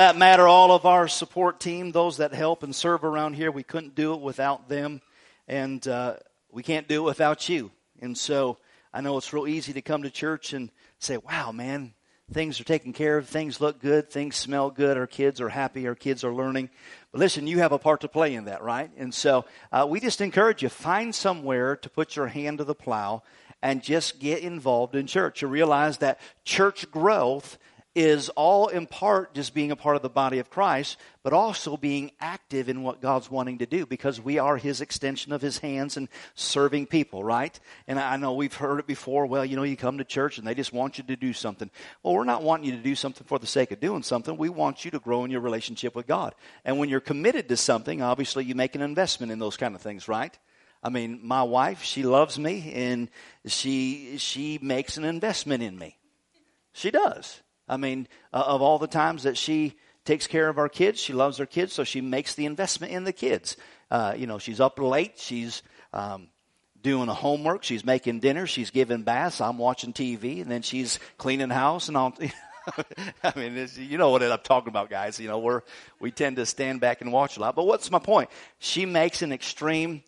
That matter, all of our support team, those that help and serve around here, we couldn't do it without them, and uh, we can't do it without you. And so I know it's real easy to come to church and say, wow, man, things are taken care of, things look good, things smell good, our kids are happy, our kids are learning. But listen, you have a part to play in that, right? And so uh, we just encourage you, find somewhere to put your hand to the plow and just get involved in church. You realize that church growth is all in part just being a part of the body of Christ, but also being active in what God's wanting to do because we are His extension of His hands and serving people, right? And I know we've heard it before. Well, you know, you come to church and they just want you to do something. Well, we're not wanting you to do something for the sake of doing something. We want you to grow in your relationship with God. And when you're committed to something, obviously you make an investment in those kind of things, right? I mean, my wife, she loves me and she, she makes an investment in me. She does. I mean, uh, of all the times that she takes care of our kids, she loves her kids, so she makes the investment in the kids. Uh, you know, she's up late, she's um, doing the homework, she's making dinner, she's giving baths, I'm watching TV, and then she's cleaning house and all. I mean, you know what I'm talking about, guys. You know, we're we tend to stand back and watch a lot. But what's my point? She makes an extreme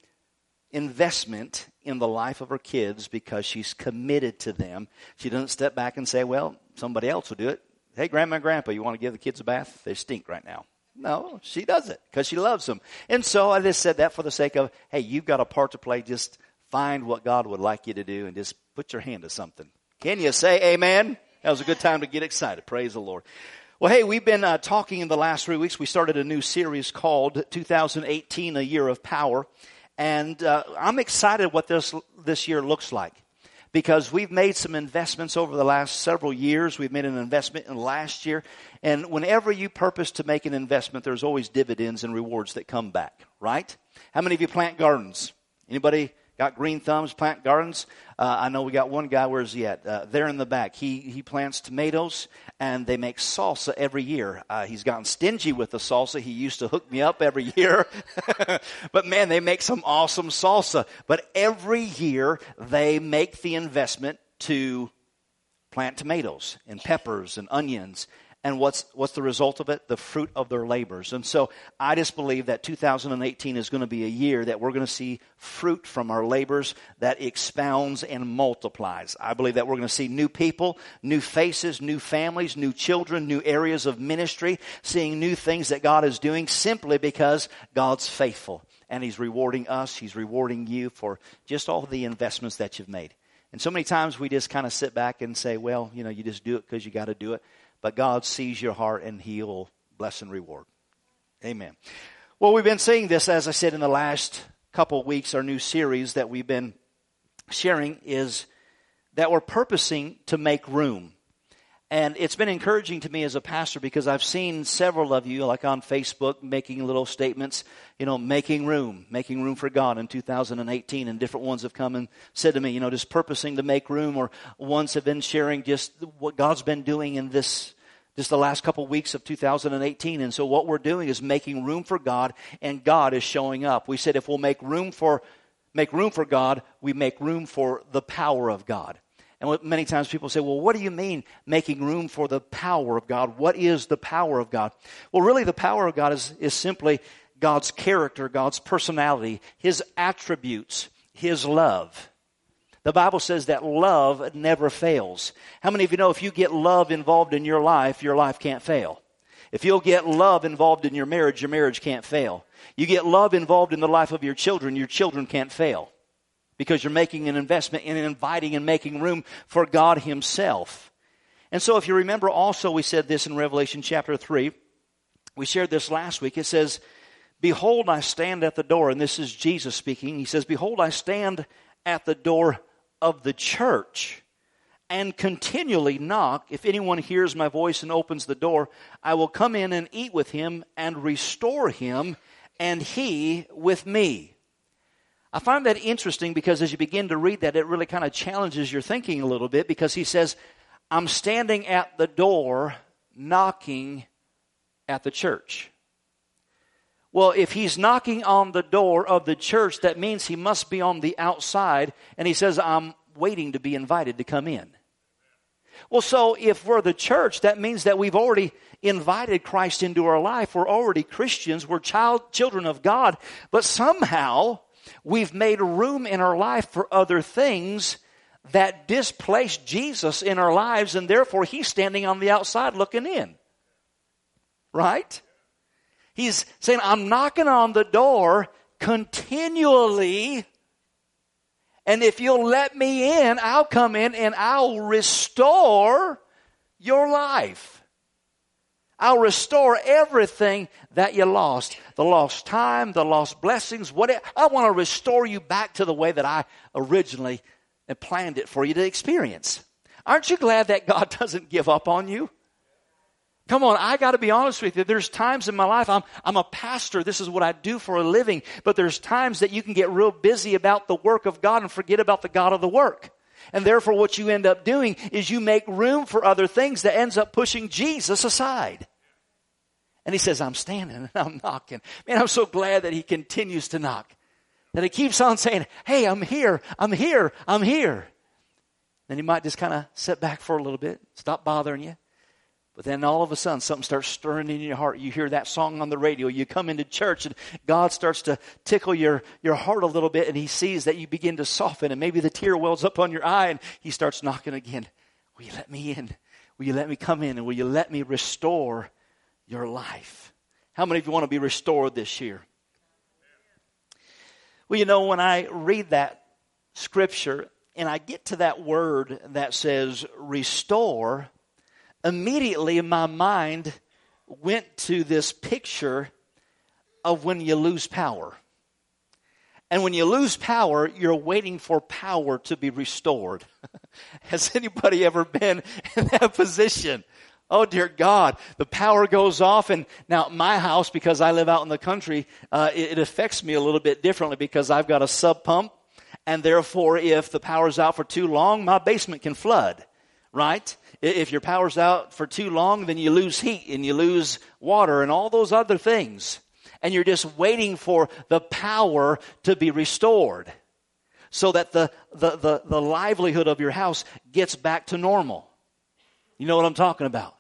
investment in the life of her kids because she's committed to them. She doesn't step back and say, well, somebody else will do it. Hey, grandma and grandpa, you want to give the kids a bath? They stink right now. No, she does it because she loves them. And so I just said that for the sake of, hey, you've got a part to play. Just find what God would like you to do and just put your hand to something. Can you say amen? That was a good time to get excited. Praise the Lord. Well, hey, we've been uh, talking in the last three weeks. We started a new series called 2018, A Year of Power. And uh, I'm excited what this, this year looks like because we've made some investments over the last several years. We've made an investment in last year. And whenever you purpose to make an investment, there's always dividends and rewards that come back, right? How many of you plant gardens? Anybody got green thumbs, plant gardens? Uh, I know we got one guy, where's he at? Uh, there in the back. He, he plants tomatoes and they make salsa every year. Uh, he's gotten stingy with the salsa. He used to hook me up every year. but man, they make some awesome salsa. But every year they make the investment to plant tomatoes and peppers and onions and what's, what's the result of it? The fruit of their labors. And so I just believe that 2018 is going to be a year that we're going to see fruit from our labors that expounds and multiplies. I believe that we're going to see new people, new faces, new families, new children, new areas of ministry, seeing new things that God is doing simply because God's faithful. And He's rewarding us, He's rewarding you for just all the investments that you've made. And so many times we just kind of sit back and say, well, you know, you just do it because you got to do it but God sees your heart and He will bless and reward. Amen. Well, we've been seeing this, as I said, in the last couple weeks. Our new series that we've been sharing is that we're purposing to make room. And it's been encouraging to me as a pastor because I've seen several of you, like on Facebook, making little statements, you know, making room, making room for God in 2018. And different ones have come and said to me, you know, just purposing to make room, or ones have been sharing just what God's been doing in this, just the last couple of weeks of 2018. And so what we're doing is making room for God, and God is showing up. We said if we'll make room for, make room for God, we make room for the power of God. And many times people say, well, what do you mean making room for the power of God? What is the power of God? Well, really, the power of God is, is simply God's character, God's personality, His attributes, His love. The Bible says that love never fails. How many of you know if you get love involved in your life, your life can't fail? If you'll get love involved in your marriage, your marriage can't fail. You get love involved in the life of your children, your children can't fail because you're making an investment in inviting and making room for God Himself. And so, if you remember, also we said this in Revelation chapter 3. We shared this last week. It says, Behold, I stand at the door. And this is Jesus speaking. He says, Behold, I stand at the door of the church and continually knock. If anyone hears my voice and opens the door, I will come in and eat with him and restore him and he with me. I find that interesting because as you begin to read that, it really kind of challenges your thinking a little bit because he says, I'm standing at the door knocking at the church. Well, if he's knocking on the door of the church, that means he must be on the outside, and he says, I'm waiting to be invited to come in. Well, so if we're the church, that means that we've already invited Christ into our life. We're already Christians. We're child, children of God. But somehow we've made room in our life for other things that displace Jesus in our lives, and therefore he's standing on the outside looking in. Right? He's saying, I'm knocking on the door continually and if you'll let me in, I'll come in and I'll restore your life. I'll restore everything that you lost. The lost time, the lost blessings, whatever. I want to restore you back to the way that I originally planned it for you to experience. Aren't you glad that God doesn't give up on you? Come on, I gotta be honest with you. There's times in my life, I'm, I'm a pastor. This is what I do for a living. But there's times that you can get real busy about the work of God and forget about the God of the work. And therefore what you end up doing is you make room for other things that ends up pushing Jesus aside. And he says, I'm standing and I'm knocking. Man, I'm so glad that he continues to knock. That he keeps on saying, Hey, I'm here, I'm here, I'm here. Then he might just kind of sit back for a little bit, stop bothering you, but then all of a sudden, something starts stirring in your heart. You hear that song on the radio. You come into church, and God starts to tickle your, your heart a little bit, and He sees that you begin to soften, and maybe the tear wells up on your eye, and He starts knocking again. Will you let me in? Will you let me come in? And will you let me restore your life? How many of you want to be restored this year? Well, you know, when I read that scripture and I get to that word that says restore, immediately my mind went to this picture of when you lose power. And when you lose power, you're waiting for power to be restored. Has anybody ever been in that position? Oh dear God, the power goes off and now my house, because I live out in the country, uh, it, it affects me a little bit differently because I've got a sub pump and therefore if the power's out for too long, my basement can flood, right? If your power's out for too long, then you lose heat and you lose water and all those other things. And you're just waiting for the power to be restored so that the, the, the, the livelihood of your house gets back to normal. You know what I'm talking about?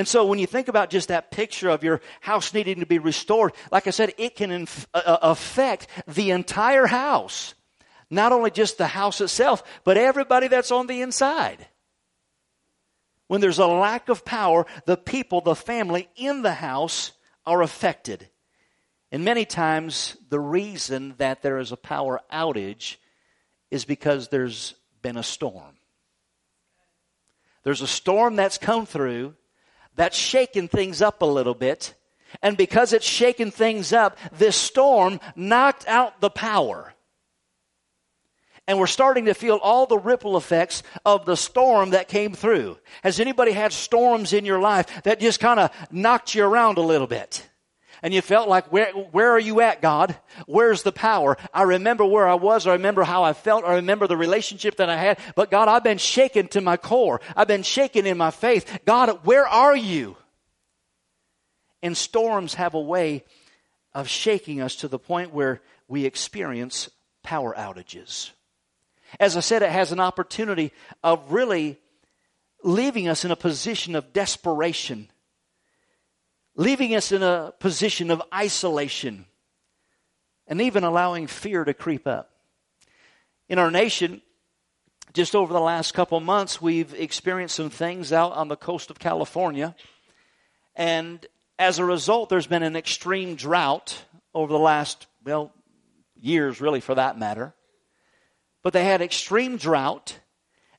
And so when you think about just that picture of your house needing to be restored, like I said, it can inf- uh, uh affect the entire house. Not only just the house itself, but everybody that's on the inside. When there's a lack of power, the people, the family in the house are affected. And many times, the reason that there is a power outage is because there's been a storm. There's a storm that's come through that's shaken things up a little bit. And because it's shaken things up, this storm knocked out the power and we're starting to feel all the ripple effects of the storm that came through. Has anybody had storms in your life that just kind of knocked you around a little bit? And you felt like, where, where are you at, God? Where's the power? I remember where I was. I remember how I felt. I remember the relationship that I had. But God, I've been shaken to my core. I've been shaken in my faith. God, where are you? And storms have a way of shaking us to the point where we experience power outages. As I said, it has an opportunity of really leaving us in a position of desperation, leaving us in a position of isolation, and even allowing fear to creep up. In our nation, just over the last couple months, we've experienced some things out on the coast of California. And as a result, there's been an extreme drought over the last, well, years really for that matter but they had extreme drought.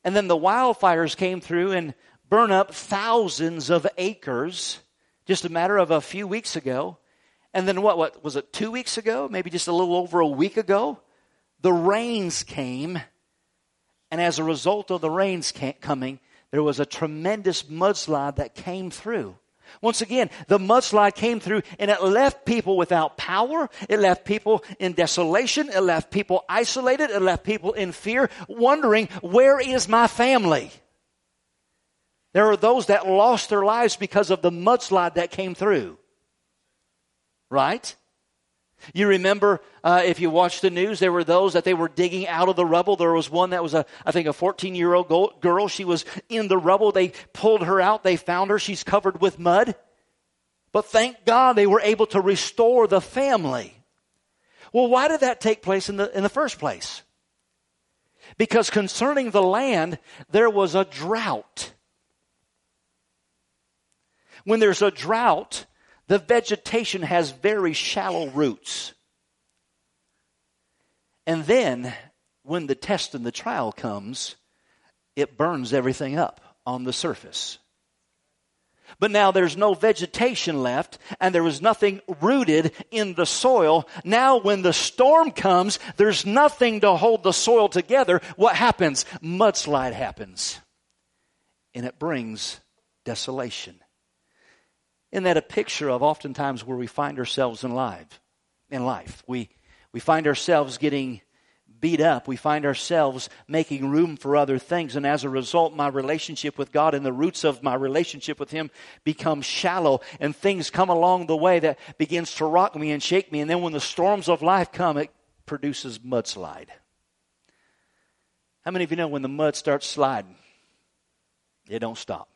And then the wildfires came through and burned up thousands of acres just a matter of a few weeks ago. And then what, what was it, two weeks ago? Maybe just a little over a week ago? The rains came. And as a result of the rains coming, there was a tremendous mudslide that came through. Once again, the mudslide came through and it left people without power. It left people in desolation. It left people isolated. It left people in fear, wondering, where is my family? There are those that lost their lives because of the mudslide that came through. Right? You remember, uh, if you watched the news, there were those that they were digging out of the rubble. There was one that was a, I think, a 14 year old girl. She was in the rubble. They pulled her out. They found her. She's covered with mud. But thank God they were able to restore the family. Well, why did that take place in the, in the first place? Because concerning the land, there was a drought. When there's a drought, the vegetation has very shallow roots. And then, when the test and the trial comes, it burns everything up on the surface. But now there's no vegetation left and there was nothing rooted in the soil. Now when the storm comes, there's nothing to hold the soil together. What happens? Mudslide happens. And it brings desolation. Isn't that a picture of oftentimes where we find ourselves in life? In life, we we find ourselves getting beat up. We find ourselves making room for other things, and as a result, my relationship with God and the roots of my relationship with Him become shallow, and things come along the way that begins to rock me and shake me. And then when the storms of life come, it produces mudslide. How many of you know when the mud starts sliding, it don't stop?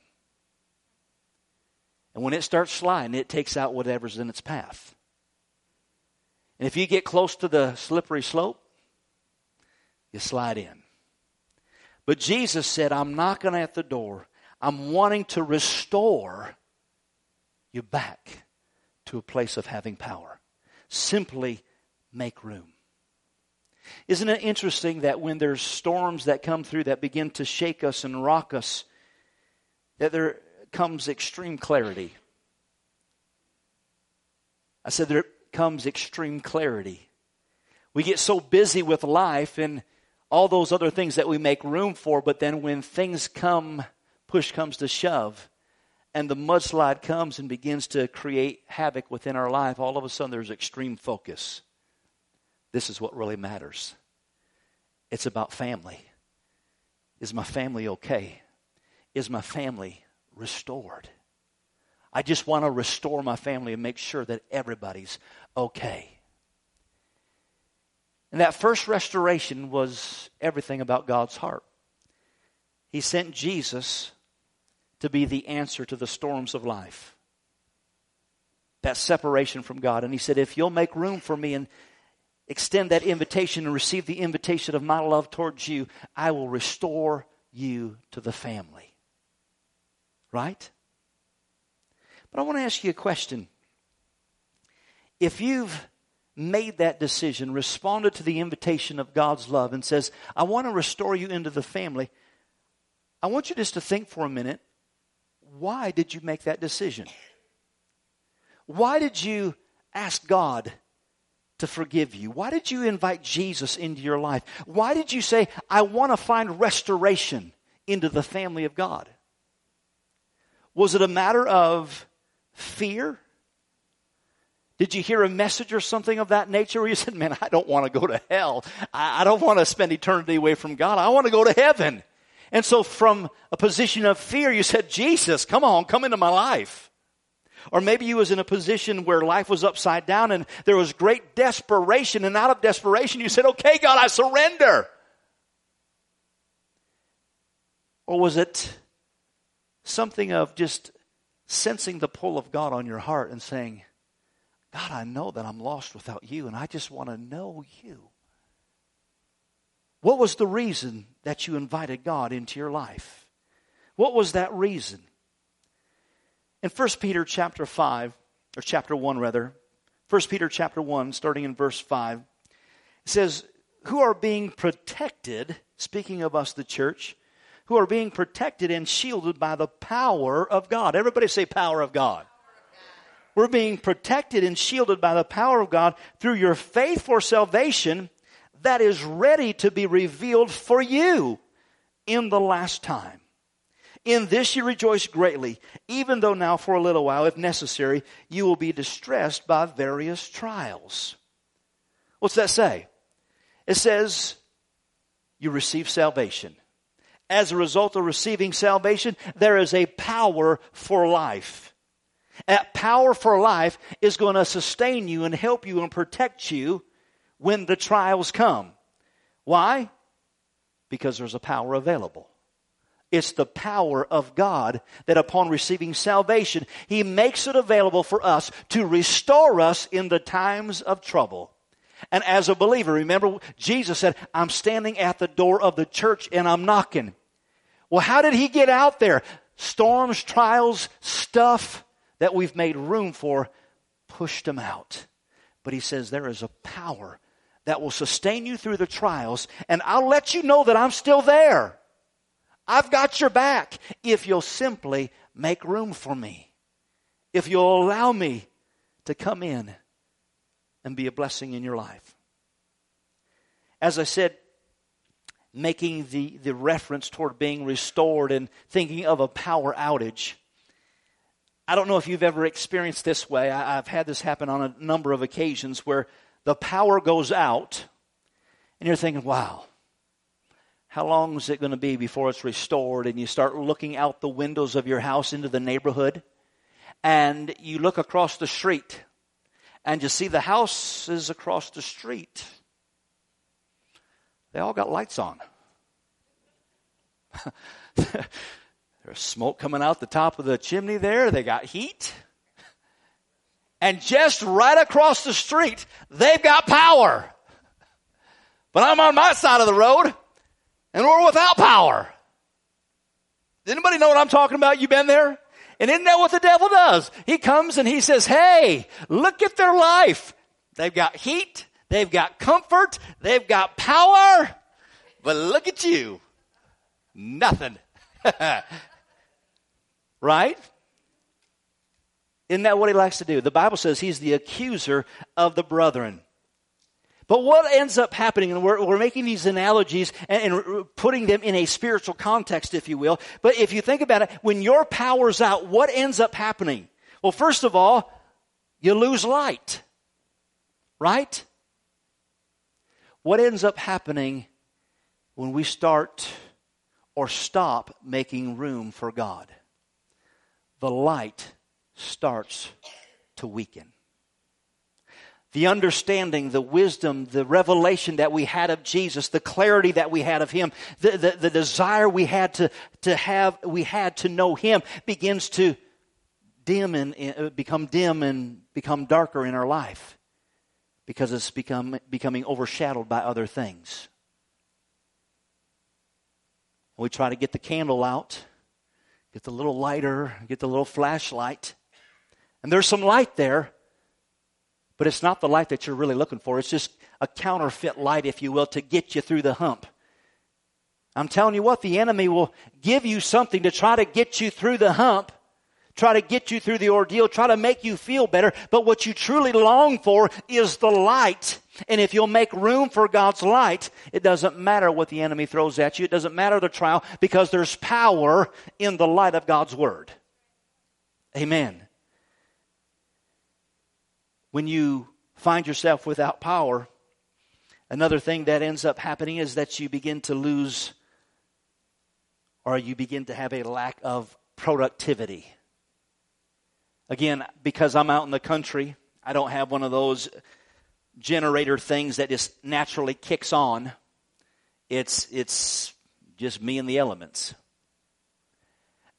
And when it starts sliding, it takes out whatever's in its path. And if you get close to the slippery slope, you slide in. But Jesus said, I'm knocking at the door. I'm wanting to restore you back to a place of having power. Simply make room. Isn't it interesting that when there's storms that come through that begin to shake us and rock us, that there comes extreme clarity. I said there comes extreme clarity. We get so busy with life and all those other things that we make room for, but then when things come, push comes to shove, and the mudslide comes and begins to create havoc within our life, all of a sudden there's extreme focus. This is what really matters. It's about family. Is my family okay? Is my family restored. I just want to restore my family and make sure that everybody's okay. And that first restoration was everything about God's heart. He sent Jesus to be the answer to the storms of life. That separation from God. And he said, if you'll make room for me and extend that invitation and receive the invitation of my love towards you, I will restore you to the family. Right? But I want to ask you a question. If you've made that decision, responded to the invitation of God's love, and says, I want to restore you into the family, I want you just to think for a minute why did you make that decision? Why did you ask God to forgive you? Why did you invite Jesus into your life? Why did you say, I want to find restoration into the family of God? Was it a matter of fear? Did you hear a message or something of that nature where you said, Man, I don't want to go to hell. I, I don't want to spend eternity away from God. I want to go to heaven. And so, from a position of fear, you said, Jesus, come on, come into my life. Or maybe you was in a position where life was upside down and there was great desperation, and out of desperation, you said, Okay, God, I surrender. Or was it something of just sensing the pull of God on your heart and saying, God, I know that I'm lost without you, and I just want to know you. What was the reason that you invited God into your life? What was that reason? In 1 Peter chapter 5, or chapter 1 rather, 1 Peter chapter 1, starting in verse 5, it says, Who are being protected, speaking of us, the church, who are being protected and shielded by the power of God. Everybody say, power of God. We're being protected and shielded by the power of God through your faith for salvation that is ready to be revealed for you in the last time. In this you rejoice greatly, even though now for a little while, if necessary, you will be distressed by various trials. What's that say? It says you receive salvation. As a result of receiving salvation, there is a power for life. That power for life is going to sustain you and help you and protect you when the trials come. Why? Because there's a power available. It's the power of God that upon receiving salvation, He makes it available for us to restore us in the times of trouble. And as a believer, remember Jesus said, I'm standing at the door of the church and I'm knocking. Well, how did He get out there? Storms, trials, stuff that we've made room for, pushed Him out. But He says there is a power that will sustain you through the trials, and I'll let you know that I'm still there. I've got your back if you'll simply make room for me. If you'll allow me to come in and be a blessing in your life. As I said, making the, the reference toward being restored and thinking of a power outage. I don't know if you've ever experienced this way. I, I've had this happen on a number of occasions where the power goes out and you're thinking, wow, how long is it going to be before it's restored? And you start looking out the windows of your house into the neighborhood, and you look across the street, and you see the houses across the street. They all got lights on. There's smoke coming out the top of the chimney there. They got heat. And just right across the street, they've got power. But I'm on my side of the road and we're without power. Anybody know what I'm talking about? You been there? And isn't that what the devil does? He comes and he says, Hey, look at their life. They've got heat. They've got comfort. They've got power. But look at you. Nothing. right? Isn't that what he likes to do? The Bible says he's the accuser of the brethren. But what ends up happening, and we're, we're making these analogies and, and, putting them in a spiritual context, if you will. But if you think about it, when your power's out, what ends up happening? Well, first of all, you lose light. Right? What ends up happening when we start or stop making room for God? The light starts to weaken the understanding, the wisdom, the revelation that we had of Jesus, the clarity that we had of Him, the, the, the, desire we had to, to have, we had to know Him begins to dim and uh, become dim and become darker in our life because it's become, becoming overshadowed by other things. We try to get the candle out, get the little lighter, get the little flashlight, and there's some light there, but it's not the light that you're really looking for. It's just a counterfeit light, if you will, to get you through the hump. I'm telling you what, the enemy will give you something to try to get you through the hump, try to get you through the ordeal, try to make you feel better. But what you truly long for is the light. And if you'll make room for God's light, it doesn't matter what the enemy throws at you. It doesn't matter the trial because there's power in the light of God's word. Amen when you find yourself without power, another thing that ends up happening is that you begin to lose or you begin to have a lack of productivity. Again, because I'm out in the country, I don't have one of those generator things that just naturally kicks on. It's it's just me and the elements.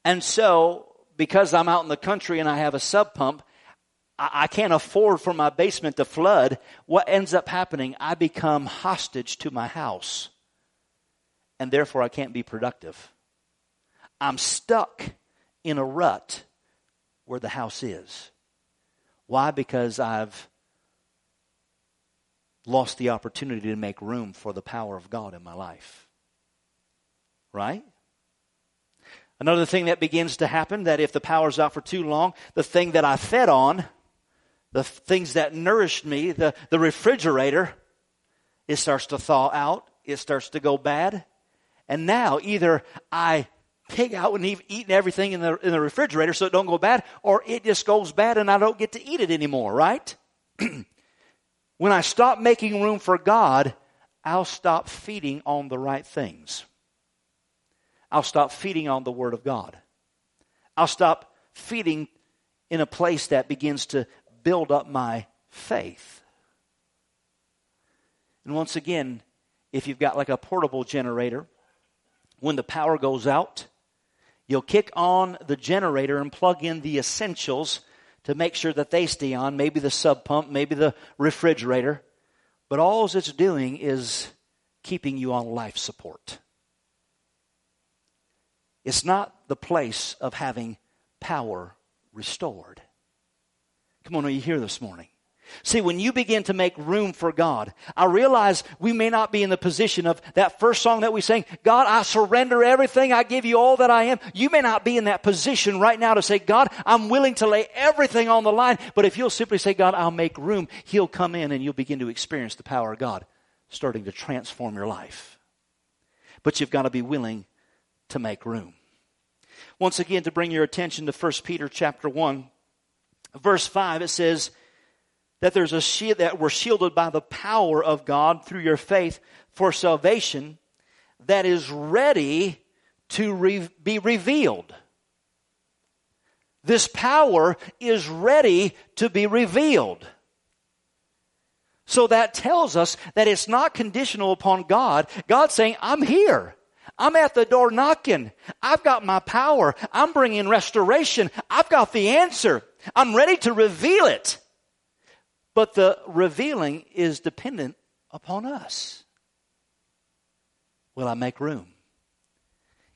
And so, because I'm out in the country and I have a sub pump, I can't afford for my basement to flood. What ends up happening? I become hostage to my house. And therefore, I can't be productive. I'm stuck in a rut where the house is. Why? Because I've lost the opportunity to make room for the power of God in my life. Right? Another thing that begins to happen that if the power's out for too long, the thing that I fed on the things that nourished me, the, the refrigerator, it starts to thaw out. It starts to go bad. And now either I pig out and eating everything in the, in the refrigerator so it don't go bad, or it just goes bad and I don't get to eat it anymore, right? when I stop making room for God, I'll stop feeding on the right things. I'll stop feeding on the Word of God. I'll stop feeding in a place that begins to build up my faith. And once again, if you've got like a portable generator, when the power goes out, you'll kick on the generator and plug in the essentials to make sure that they stay on, maybe the sub pump, maybe the refrigerator. But all it's doing is keeping you on life support. It's not the place of having power restored. Come on, are you here this morning? See, when you begin to make room for God, I realize we may not be in the position of that first song that we sang, God, I surrender everything. I give you all that I am. You may not be in that position right now to say, God, I'm willing to lay everything on the line. But if you'll simply say, God, I'll make room, He'll come in and you'll begin to experience the power of God starting to transform your life. But you've got to be willing to make room. Once again, to bring your attention to 1 Peter chapter 1, verse 5, it says, that there's a shield that we're shielded by the power of God through your faith for salvation that is ready to re- be revealed. This power is ready to be revealed. So that tells us that it's not conditional upon God. God saying, I'm here. I'm at the door knocking. I've got my power. I'm bringing restoration. I've got the answer. I'm ready to reveal it. But the revealing is dependent upon us. Will I make room?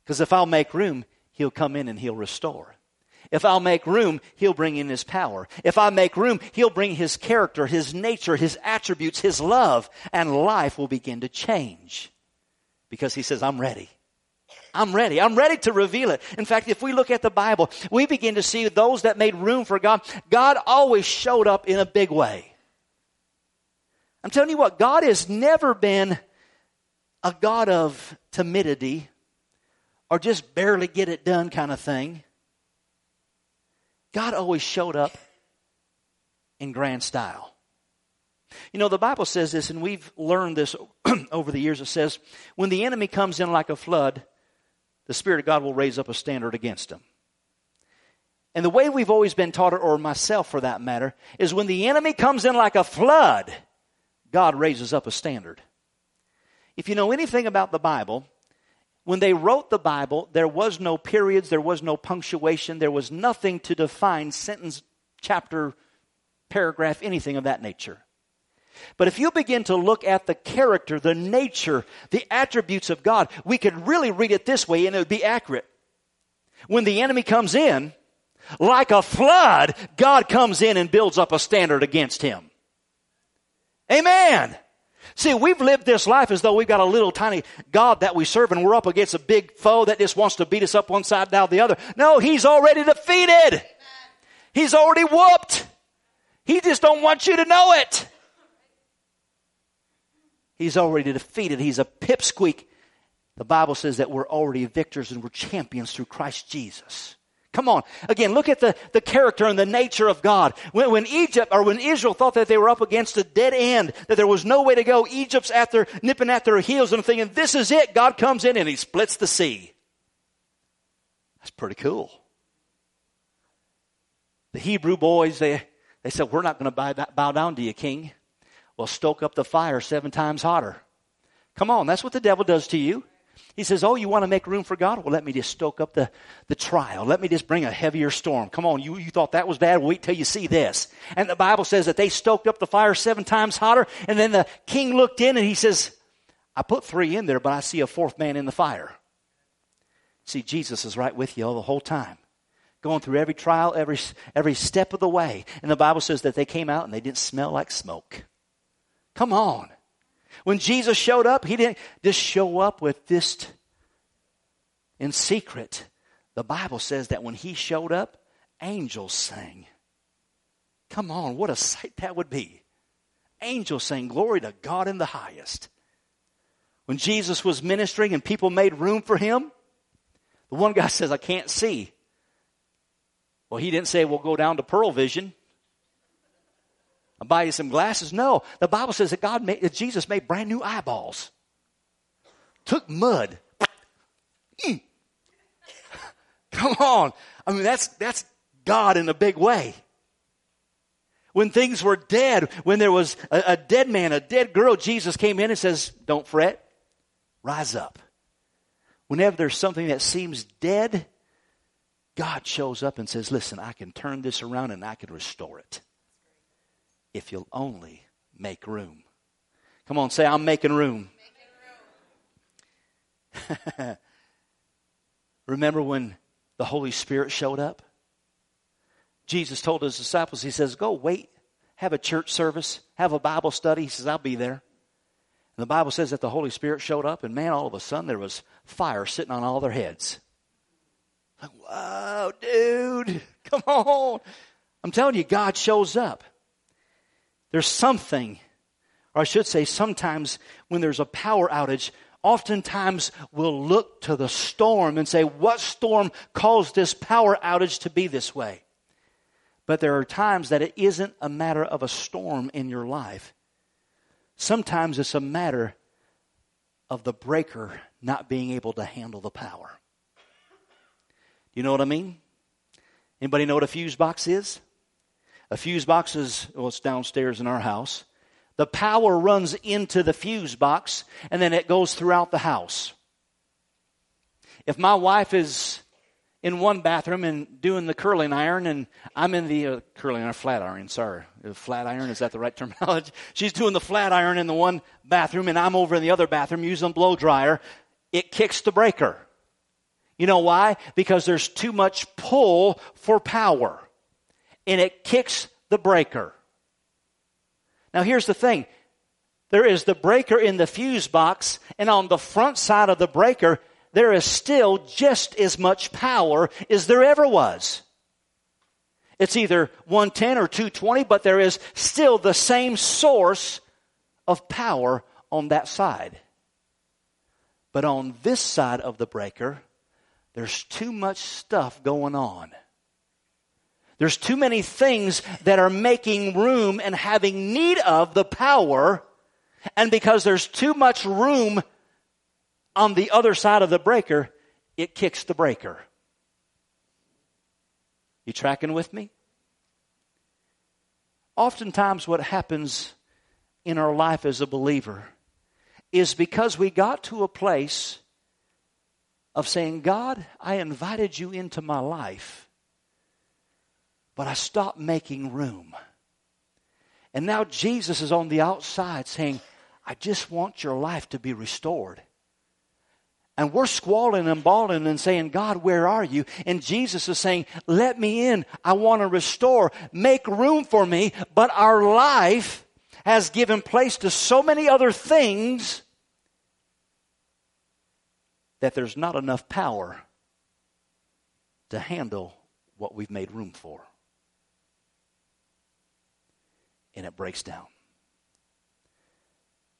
Because if I'll make room, He'll come in and He'll restore. If I'll make room, He'll bring in His power. If I make room, He'll bring His character, His nature, His attributes, His love, and life will begin to change. Because He says, I'm ready. I'm ready. I'm ready to reveal it. In fact, if we look at the Bible, we begin to see those that made room for God. God always showed up in a big way. I'm telling you what, God has never been a God of timidity or just barely get it done kind of thing. God always showed up in grand style. You know, the Bible says this, and we've learned this over the years. It says, when the enemy comes in like a flood, the Spirit of God will raise up a standard against him. And the way we've always been taught, or myself for that matter, is when the enemy comes in like a flood, God raises up a standard. If you know anything about the Bible, when they wrote the Bible, there was no periods, there was no punctuation, there was nothing to define sentence, chapter, paragraph, anything of that nature. But if you begin to look at the character, the nature, the attributes of God, we could really read it this way and it would be accurate. When the enemy comes in, like a flood, God comes in and builds up a standard against him. Amen. See, we've lived this life as though we've got a little tiny God that we serve and we're up against a big foe that just wants to beat us up one side down the other. No, he's already defeated. He's already whooped. He just don't want you to know it. He's already defeated. He's a pipsqueak. The Bible says that we're already victors and we're champions through Christ Jesus. Come on. Again, look at the, the character and the nature of God. When, when, Egypt or when Israel thought that they were up against a dead end, that there was no way to go, Egypt's at their, nipping at their heels and thinking, this is it. God comes in and he splits the sea. That's pretty cool. The Hebrew boys, they, they said, we're not going to bow down to you, king. Well, stoke up the fire seven times hotter. Come on. That's what the devil does to you. He says, Oh, you want to make room for God? Well, let me just stoke up the, the trial. Let me just bring a heavier storm. Come on, you, you thought that was bad? Wait till you see this. And the Bible says that they stoked up the fire seven times hotter. And then the king looked in and he says, I put three in there, but I see a fourth man in the fire. See, Jesus is right with you all the whole time. Going through every trial, every, every step of the way. And the Bible says that they came out and they didn't smell like smoke. Come on. When Jesus showed up, he didn't just show up with this in secret. The Bible says that when he showed up, angels sang. Come on, what a sight that would be. Angels sang, Glory to God in the highest. When Jesus was ministering and people made room for him, The one guy says, I can't see. Well, he didn't say, we'll go down to Pearle Vision. I'll buy you some glasses. No, the Bible says that God made, that Jesus made brand new eyeballs. Took mud. Mm. Come on. I mean, that's, that's God in a big way. When things were dead, when there was a, a dead man, a dead girl, Jesus came in and says, don't fret. Rise up. Whenever there's something that seems dead, God shows up and says, Listen, I can turn this around and I can restore it. If you'll only make room. Come on, say, I'm making room. Making room. Remember when the Holy Spirit showed up? Jesus told his disciples, He says, Go wait, have a church service, have a Bible study. He says, I'll be there. And the Bible says that the Holy Spirit showed up, and man, all of a sudden there was fire sitting on all their heads. Like, wow, dude, come on. I'm telling you, God shows up. There's something, or I should say, sometimes when there's a power outage, oftentimes we'll look to the storm and say, What storm caused this power outage to be this way? But there are times that it isn't a matter of a storm in your life. Sometimes it's a matter of the breaker not being able to handle the power. You know what I mean? Anybody know what a fuse box is? A fuse box is, well, it's downstairs in our house. The power runs into the fuse box and then it goes throughout the house. If my wife is in one bathroom and doing the curling iron, and I'm in the uh, curling iron, flat iron, sorry. Flat iron, is that the right terminology? She's doing the flat iron in the one bathroom, and I'm over in the other bathroom using blow dryer. It kicks the breaker. You know why? Because there's too much pull for power, and it kicks the breaker. Now, here's the thing there is the breaker in the fuse box, and on the front side of the breaker, there is still just as much power as there ever was. It's either 110 or 220, but there is still the same source of power on that side. But on this side of the breaker, there's too much stuff going on. There's too many things that are making room and having need of the power. And because there's too much room on the other side of the breaker, it kicks the breaker. You tracking with me? Oftentimes, what happens in our life as a believer is because we got to a place of saying, God, I invited you into my life, but I stopped making room. And now Jesus is on the outside saying, I just want your life to be restored. And we're squalling and bawling and saying, God, where are you? And Jesus is saying, let me in. I want to restore. Make room for me. But our life has given place to so many other things that there's not enough power to handle what we've made room for. And it breaks down.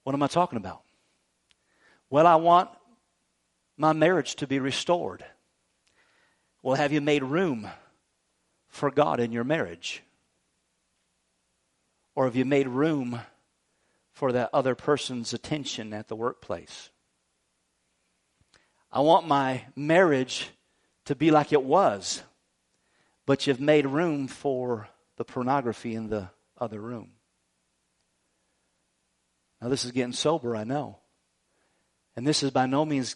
What am I talking about? Well, I want my marriage to be restored. Well, have you made room for God in your marriage? Or have you made room for that other person's attention at the workplace? I want my marriage to be like it was, but you've made room for the pornography in the other room. Now, this is getting sober, I know. And this is by no means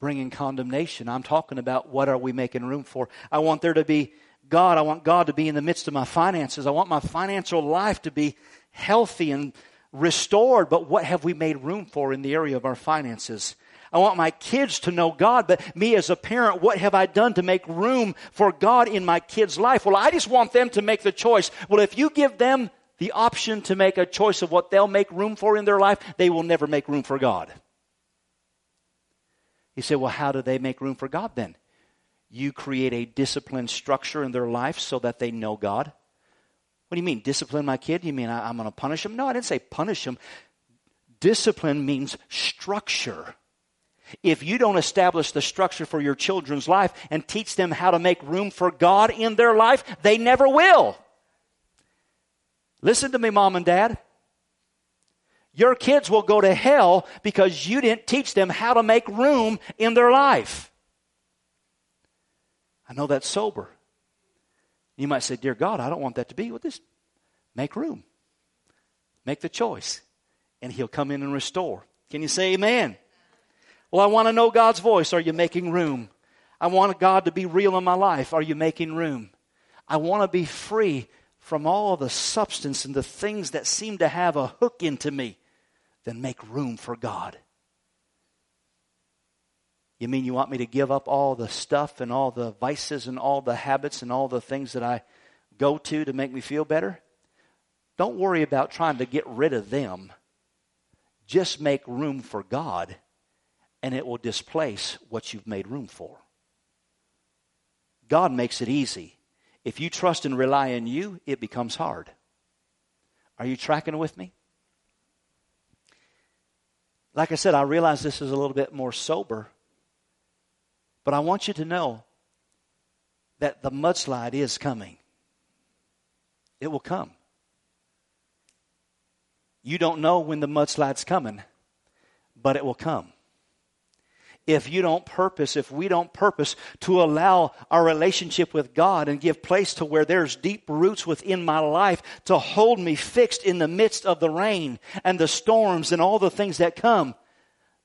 bringing condemnation. I'm talking about what are we making room for. I want there to be God. I want God to be in the midst of my finances. I want my financial life to be healthy and restored. But what have we made room for in the area of our finances? I want my kids to know God, but me as a parent, what have I done to make room for God in my kids' life? Well, I just want them to make the choice. Well, if you give them the option to make a choice of what they'll make room for in their life, they will never make room for God. You say, well, how do they make room for God then? You create a disciplined structure in their life so that they know God. What do you mean, discipline my kid? You mean I, am going to punish him? No, I didn't say punish him. Discipline means structure. If you don't establish the structure for your children's life and teach them how to make room for God in their life, they never will. Listen to me, mom and dad. Your kids will go to hell because you didn't teach them how to make room in their life. I know that's sober. You might say, Dear God, I don't want that to be. Well, this make room. Make the choice. And He'll come in and restore. Can you say amen? Well, I want to know God's voice. Are you making room? I want God to be real in my life. Are you making room? I want to be free from all the substance and the things that seem to have a hook into me. Then make room for God. You mean you want me to give up all the stuff and all the vices and all the habits and all the things that I go to to make me feel better? Don't worry about trying to get rid of them. Just make room for God, and it will displace what you've made room for. God makes it easy. If you trust and rely on you, it becomes hard. Are you tracking with me? Like I said, I realize this is a little bit more sober but I want you to know that the mudslide is coming. It will come. You don't know when the mudslide's coming, but it will come. If you don't purpose, if we don't purpose to allow our relationship with God and give place to where there's deep roots within my life to hold me fixed in the midst of the rain and the storms and all the things that come,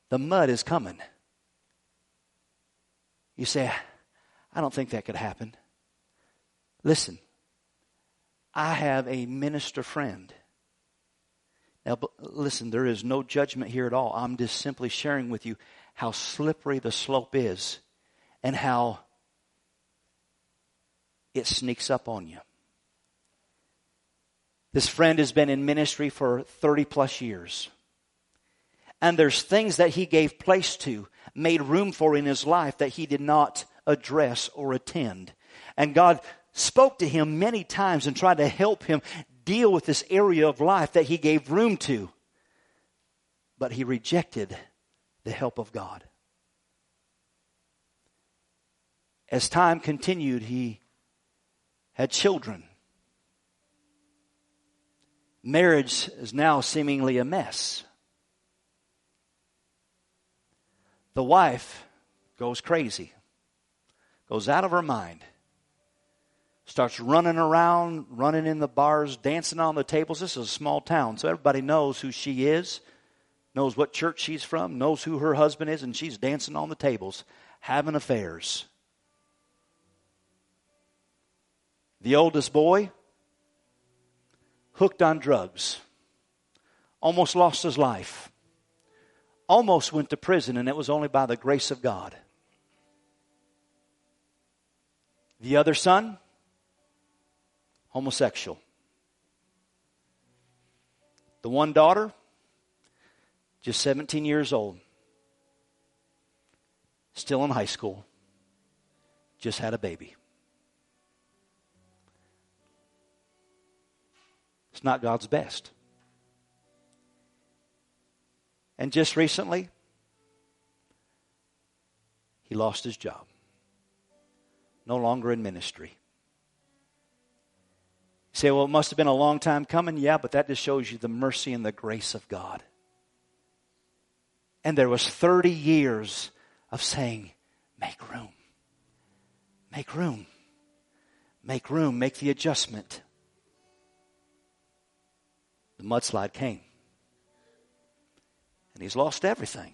the mud is coming. You say, I don't think that could happen. Listen, I have a minister friend. Now, listen, there is no judgment here at all. I'm just simply sharing with you how slippery the slope is and how it sneaks up on you. This friend has been in ministry for 30 plus years. And there's things that he gave place to made room for in his life that he did not address or attend. And God spoke to him many times and tried to help him deal with this area of life that he gave room to. But he rejected the help of God. As time continued, he had children. Marriage is now seemingly a mess. The wife goes crazy, goes out of her mind, starts running around, running in the bars, dancing on the tables. This is a small town, so everybody knows who she is, knows what church she's from, knows who her husband is, and she's dancing on the tables, having affairs. The oldest boy, hooked on drugs, almost lost his life almost went to prison, and it was only by the grace of God. The other son, homosexual. The one daughter, just 17 years old, still in high school, just had a baby. It's not God's best. And just recently, he lost his job. No longer in ministry. You say, well, it must have been a long time coming. Yeah, but that just shows you the mercy and the grace of God. And there was 30 years of saying, make room. Make room. Make room. Make the adjustment. The mudslide came and he's lost everything.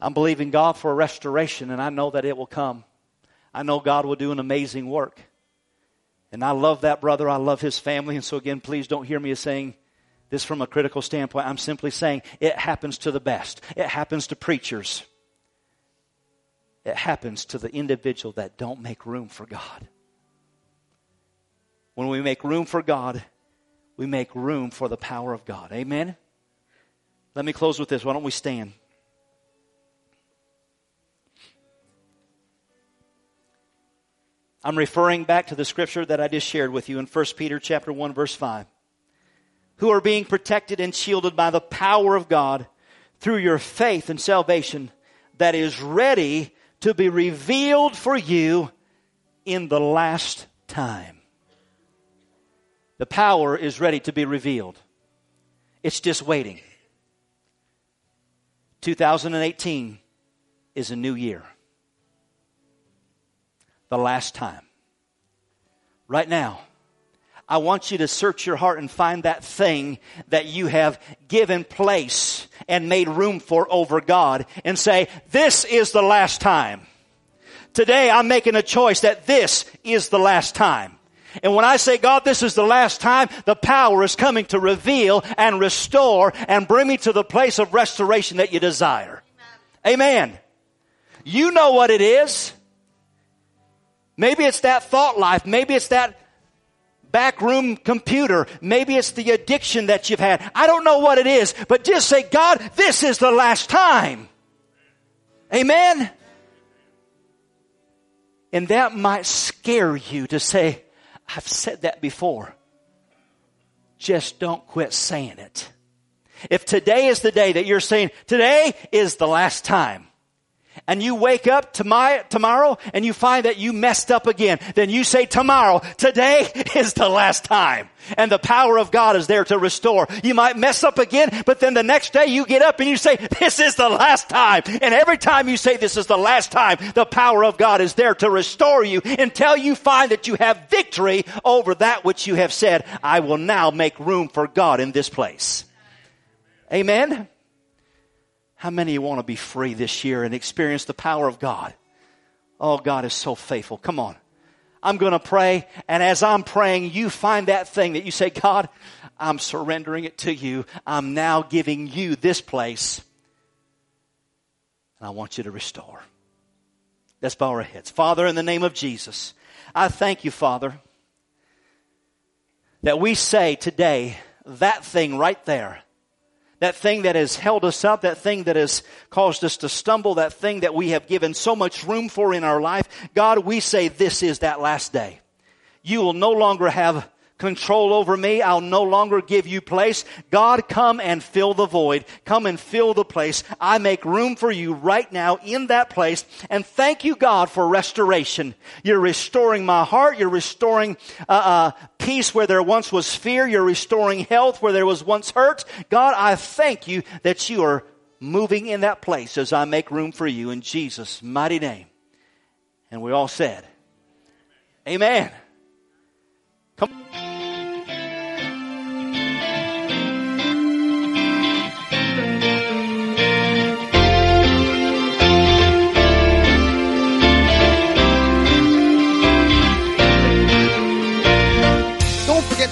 I'm believing God for a restoration, and I know that it will come. I know God will do an amazing work. And I love that brother. I love his family. And so, again, please don't hear me as saying this from a critical standpoint. I'm simply saying it happens to the best, it happens to preachers, it happens to the individual that don't make room for God. When we make room for God, we make room for the power of God. Amen? Let me close with this. Why don't we stand? I'm referring back to the scripture that I just shared with you in 1 Peter chapter 1 verse 5. Who are being protected and shielded by the power of God through your faith and salvation that is ready to be revealed for you in the last time. The power is ready to be revealed. It's just waiting. 2018 is a new year. The last time. Right now, I want you to search your heart and find that thing that you have given place and made room for over God and say, this is the last time. Today I'm making a choice that this is the last time. And when I say, God, this is the last time, the power is coming to reveal and restore and bring me to the place of restoration that you desire. Amen. Amen. You know what it is. Maybe it's that thought life. Maybe it's that backroom computer. Maybe it's the addiction that you've had. I don't know what it is, but just say, God, this is the last time. Amen? And that might scare you to say, I've said that before. Just don't quit saying it. If today is the day that you're saying, today is the last time, and you wake up tomorrow and you find that you messed up again, then you say tomorrow, today is the last time. And the power of God is there to restore. You might mess up again, but then the next day you get up and you say, this is the last time. And every time you say this is the last time, the power of God is there to restore you until you find that you have victory over that which you have said, I will now make room for God in this place. Amen. How many want to be free this year and experience the power of God? Oh, God is so faithful. Come on. I'm going to pray. And as I'm praying, you find that thing that you say, God, I'm surrendering it to you. I'm now giving you this place. And I want you to restore. Let's bow our heads. Father, in the name of Jesus, I thank you, Father, that we say today that thing right there that thing that has held us up, that thing that has caused us to stumble, that thing that we have given so much room for in our life. God, we say this is that last day. You will no longer have control over me. I'll no longer give you place. God, come and fill the void. Come and fill the place. I make room for you right now in that place. And thank you, God, for restoration. You're restoring my heart. You're restoring uh, uh, peace where there once was fear. You're restoring health where there was once hurt. God, I thank you that you are moving in that place as I make room for you in Jesus' mighty name. And we all said, Amen. Come.